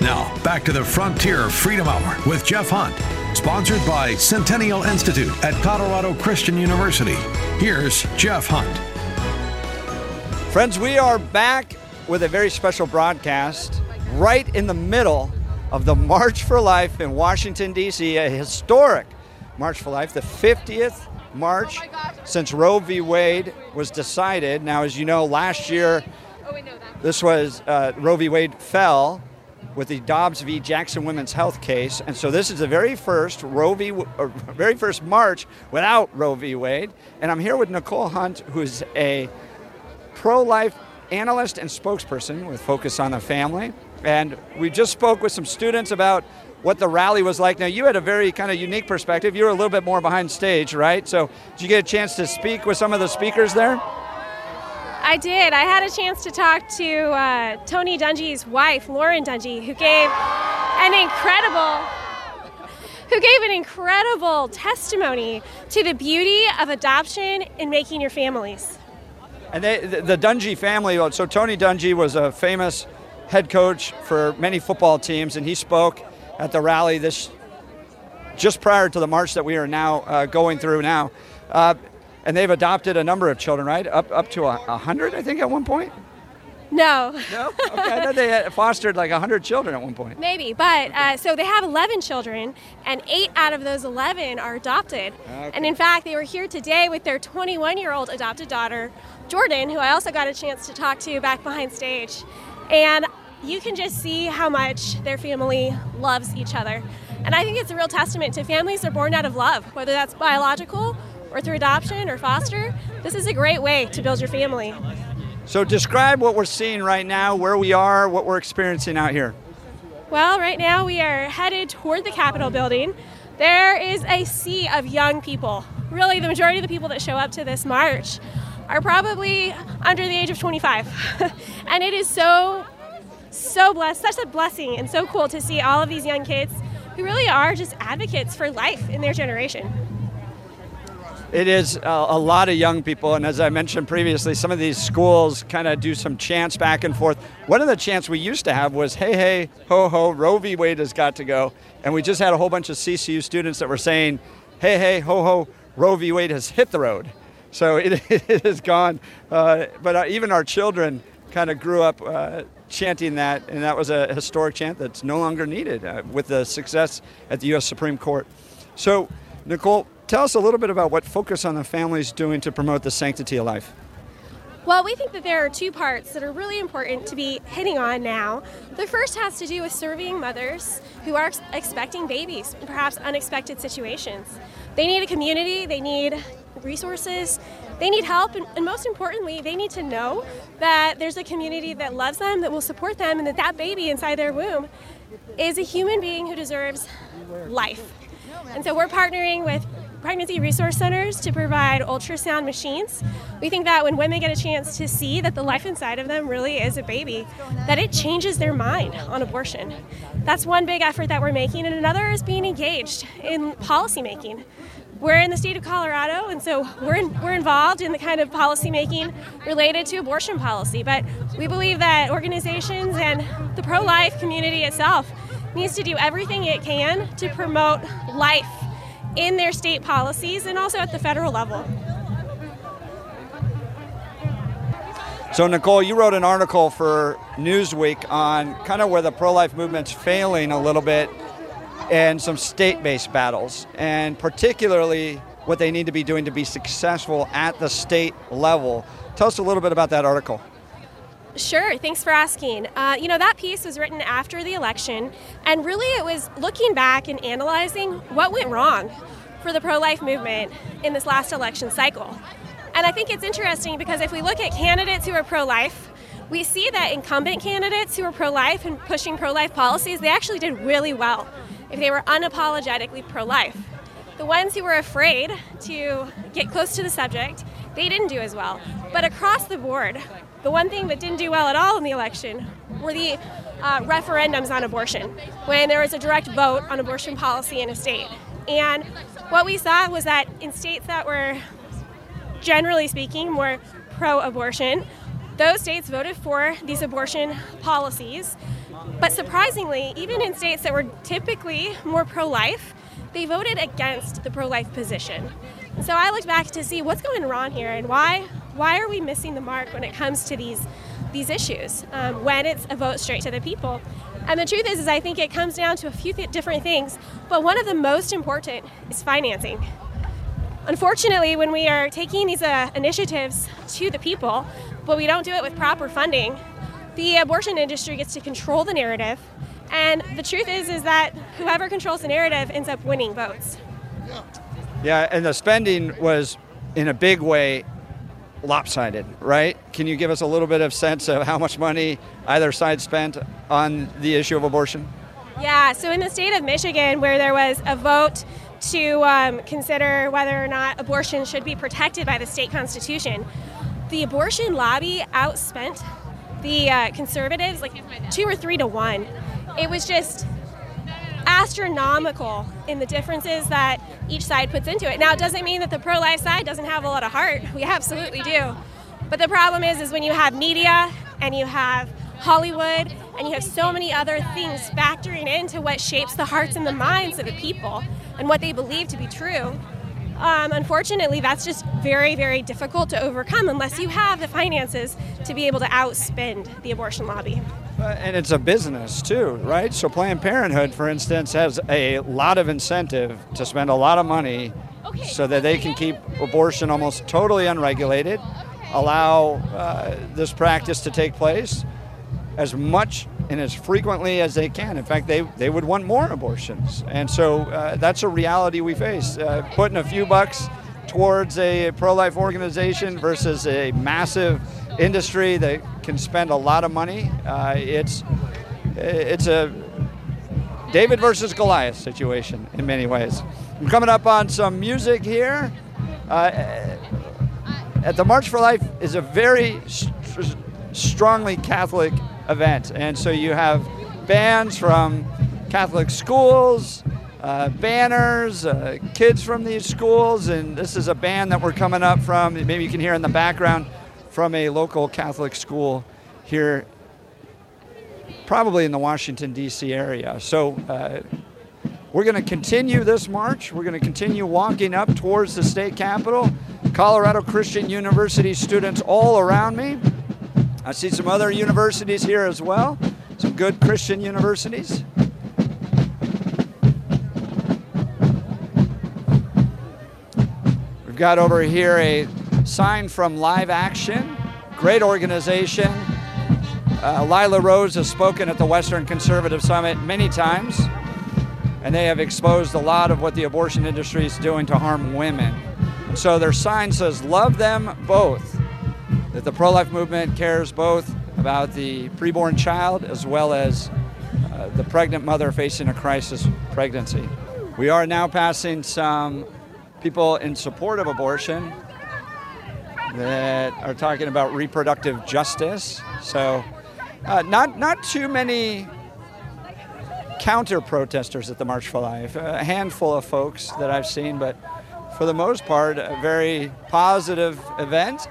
Now, back to the Frontier Freedom Hour with Jeff Hunt, sponsored by Centennial Institute at Colorado Christian University. Here's Jeff Hunt. Friends, we are back with a very special broadcast right in the middle of the March for Life in Washington, D.C., a historic March for Life, the 50th March since Roe v. Wade was decided. Now, as you know, last year, this was uh, Roe v. Wade fell with the Dobbs v. Jackson Women's Health case, and so this is the very first Roe v. Very first March without Roe v. Wade. And I'm here with Nicole Hunt, who's a pro-life analyst and spokesperson with Focus on the Family. And we just spoke with some students about what the rally was like. Now, you had a very kind of unique perspective. You were a little bit more behind stage, right? So, did you get a chance to speak with some of the speakers there? I did. I had a chance to talk to uh, Tony Dungy's wife, Lauren Dungy, who gave an incredible who gave an incredible testimony to the beauty of adoption in making your families. And they, the, the Dungy family, so Tony Dungy was a famous head coach for many football teams, and he spoke at the rally this just prior to the march that we are now uh, going through now. Uh, and they've adopted a number of children, right? Up up to a, a hundred, I think, at one point. No. No. Okay, I know they had fostered like hundred children at one point. Maybe, but uh, so they have 11 children, and eight out of those 11 are adopted. Okay. And in fact, they were here today with their 21-year-old adopted daughter, Jordan, who I also got a chance to talk to back behind stage. And you can just see how much their family loves each other. And I think it's a real testament to families that are born out of love, whether that's biological or through adoption or foster. This is a great way to build your family. So describe what we're seeing right now, where we are, what we're experiencing out here. Well, right now we are headed toward the Capitol building. There is a sea of young people. Really, the majority of the people that show up to this march are probably under the age of 25. and it is so, so blessed, such a blessing, and so cool to see all of these young kids who really are just advocates for life in their generation. It is a, a lot of young people, and as I mentioned previously, some of these schools kind of do some chants back and forth. One of the chants we used to have was "Hey, hey, ho, ho, Roe v. Wade has got to go," and we just had a whole bunch of CCU students that were saying, "Hey, hey, ho, ho, Roe v. Wade has hit the road." So it, it is gone. Uh, but uh, even our children kind of grew up uh, chanting that, and that was a historic chant that's no longer needed uh, with the success at the U.S. Supreme Court. So, Nicole, tell us a little bit about what Focus on the Family is doing to promote the sanctity of life. Well, we think that there are two parts that are really important to be hitting on now. The first has to do with serving mothers who are expecting babies perhaps unexpected situations. They need a community, they need resources, they need help, and, and most importantly, they need to know that there's a community that loves them, that will support them, and that that baby inside their womb is a human being who deserves life. And so we're partnering with pregnancy resource centers to provide ultrasound machines. We think that when women get a chance to see that the life inside of them really is a baby, that it changes their mind on abortion. That's one big effort that we're making, and another is being engaged in policy making. We're in the state of Colorado, and so we're, in, we're involved in the kind of policy making related to abortion policy. But we believe that organizations and the pro life community itself needs to do everything it can to promote life in their state policies and also at the federal level. So, Nicole, you wrote an article for Newsweek on kind of where the pro life movement's failing a little bit and some state based battles, and particularly what they need to be doing to be successful at the state level. Tell us a little bit about that article. Sure, thanks for asking. Uh, you know, that piece was written after the election, and really it was looking back and analyzing what went wrong for the pro life movement in this last election cycle. And I think it's interesting because if we look at candidates who are pro life, we see that incumbent candidates who are pro life and pushing pro life policies, they actually did really well if they were unapologetically pro life. The ones who were afraid to get close to the subject, they didn't do as well. But across the board, the one thing that didn't do well at all in the election were the uh, referendums on abortion, when there was a direct vote on abortion policy in a state. And what we saw was that in states that were, generally speaking, more pro abortion, those states voted for these abortion policies. But surprisingly, even in states that were typically more pro life, they voted against the pro life position. So I looked back to see what's going wrong here and why why are we missing the mark when it comes to these these issues um, when it's a vote straight to the people. And the truth is, is I think it comes down to a few th- different things, but one of the most important is financing. Unfortunately, when we are taking these uh, initiatives to the people, but we don't do it with proper funding, the abortion industry gets to control the narrative. And the truth is, is that whoever controls the narrative ends up winning votes. Yeah, and the spending was in a big way lopsided, right? Can you give us a little bit of sense of how much money either side spent on the issue of abortion? Yeah, so in the state of Michigan, where there was a vote to um, consider whether or not abortion should be protected by the state constitution, the abortion lobby outspent the uh, conservatives like two or three to one. It was just astronomical in the differences that each side puts into it. Now, it doesn't mean that the pro-life side doesn't have a lot of heart. We absolutely do. But the problem is, is when you have media and you have Hollywood and you have so many other things factoring into what shapes the hearts and the minds of the people and what they believe to be true. Um, unfortunately, that's just very, very difficult to overcome unless you have the finances to be able to outspend the abortion lobby. And it's a business too, right? So Planned Parenthood, for instance, has a lot of incentive to spend a lot of money so that they can keep abortion almost totally unregulated, allow uh, this practice to take place as much and as frequently as they can. In fact, they, they would want more abortions. And so uh, that's a reality we face. Uh, putting a few bucks towards a pro life organization versus a massive industry that can spend a lot of money, uh, it's, it's a David versus Goliath situation in many ways. I'm coming up on some music here. Uh, at the March for Life is a very st- strongly Catholic event. And so you have bands from Catholic schools, uh, banners, uh, kids from these schools, and this is a band that we're coming up from, maybe you can hear in the background, from a local Catholic school here, probably in the Washington, D.C. area. So uh, we're going to continue this march. We're going to continue walking up towards the state capitol. Colorado Christian University students all around me. I see some other universities here as well, some good Christian universities. We've got over here a sign from Live Action, great organization. Uh, Lila Rose has spoken at the Western Conservative Summit many times, and they have exposed a lot of what the abortion industry is doing to harm women. So their sign says, Love them both that the pro life movement cares both about the preborn child as well as uh, the pregnant mother facing a crisis pregnancy. We are now passing some people in support of abortion that are talking about reproductive justice. So, uh, not, not too many counter protesters at the March for Life, a handful of folks that I've seen, but for the most part, a very positive event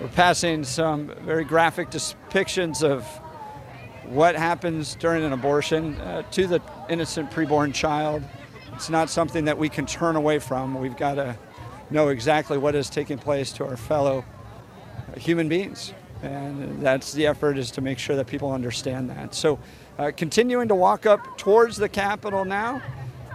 we're passing some very graphic depictions of what happens during an abortion uh, to the innocent preborn child. It's not something that we can turn away from. We've got to know exactly what is taking place to our fellow human beings. And that's the effort is to make sure that people understand that. So, uh, continuing to walk up towards the Capitol now.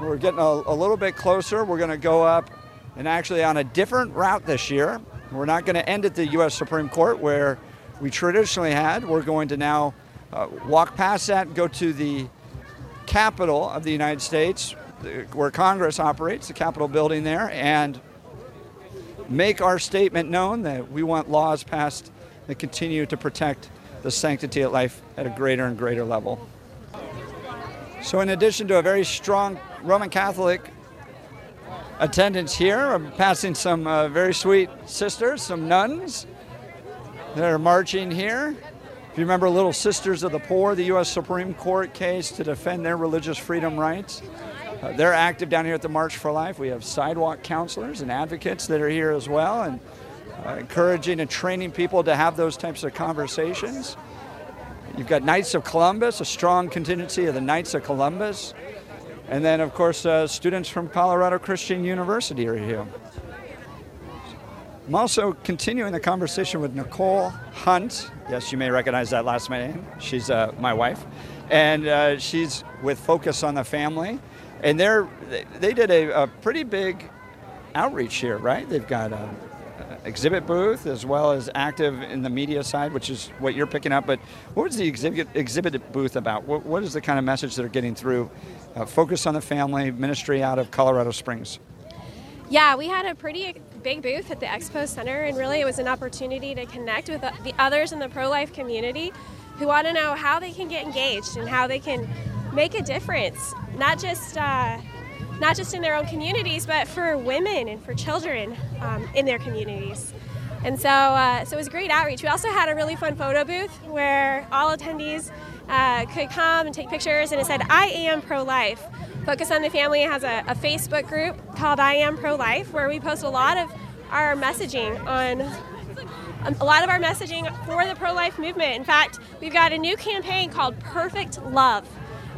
We're getting a, a little bit closer. We're going to go up and actually on a different route this year. We're not going to end at the U.S. Supreme Court where we traditionally had. We're going to now uh, walk past that and go to the Capitol of the United States, where Congress operates, the Capitol building there, and make our statement known that we want laws passed that continue to protect the sanctity of life at a greater and greater level. So, in addition to a very strong Roman Catholic attendance here. I'm passing some uh, very sweet sisters, some nuns that are marching here. If you remember Little Sisters of the Poor, the U.S. Supreme Court case to defend their religious freedom rights, uh, they're active down here at the March for Life. We have sidewalk counselors and advocates that are here as well, and uh, encouraging and training people to have those types of conversations. You've got Knights of Columbus, a strong contingency of the Knights of Columbus. And then, of course, uh, students from Colorado Christian University are here. I'm also continuing the conversation with Nicole Hunt. Yes, you may recognize that last name. She's uh, my wife. And uh, she's with Focus on the Family. And they're, they did a, a pretty big outreach here, right? They've got a, exhibit booth as well as active in the media side, which is what you're picking up. But what was the exhibit, exhibit booth about? What, what is the kind of message that they're getting through? Uh, focus on the family ministry out of Colorado Springs. Yeah, we had a pretty big booth at the Expo Center, and really it was an opportunity to connect with the others in the pro life community who want to know how they can get engaged and how they can make a difference, not just. Uh, not just in their own communities, but for women and for children um, in their communities. And so, uh, so it was great outreach. We also had a really fun photo booth where all attendees uh, could come and take pictures, and it said, I am pro life. Focus on the Family has a, a, Facebook group called I Am Pro Life where we post a lot of our messaging on um, a lot of our messaging for the pro life movement. In fact, we've got a new campaign called Perfect Love.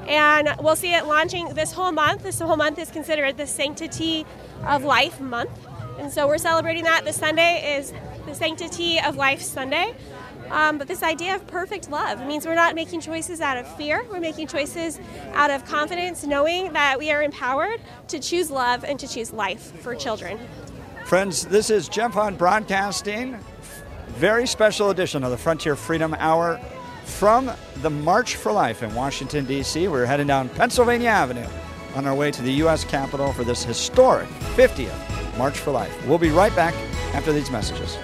And we'll see it launching this whole month. This whole month is considered the Sanctity of Life month. And so we're celebrating that. This Sunday is the Sanctity of Life Sunday. Um, but this idea of perfect love means we're not making choices out of fear. We're making choices out of confidence, knowing that we are empowered to choose love and to choose life for children. Friends, this is Jeff Hunt Broadcasting. Very special edition of the Frontier Freedom Hour from the March for Life in Washington, D.C. We're heading down Pennsylvania Avenue on our way to the U.S. Capitol for this historic 50th March for Life. We'll be right back after these messages.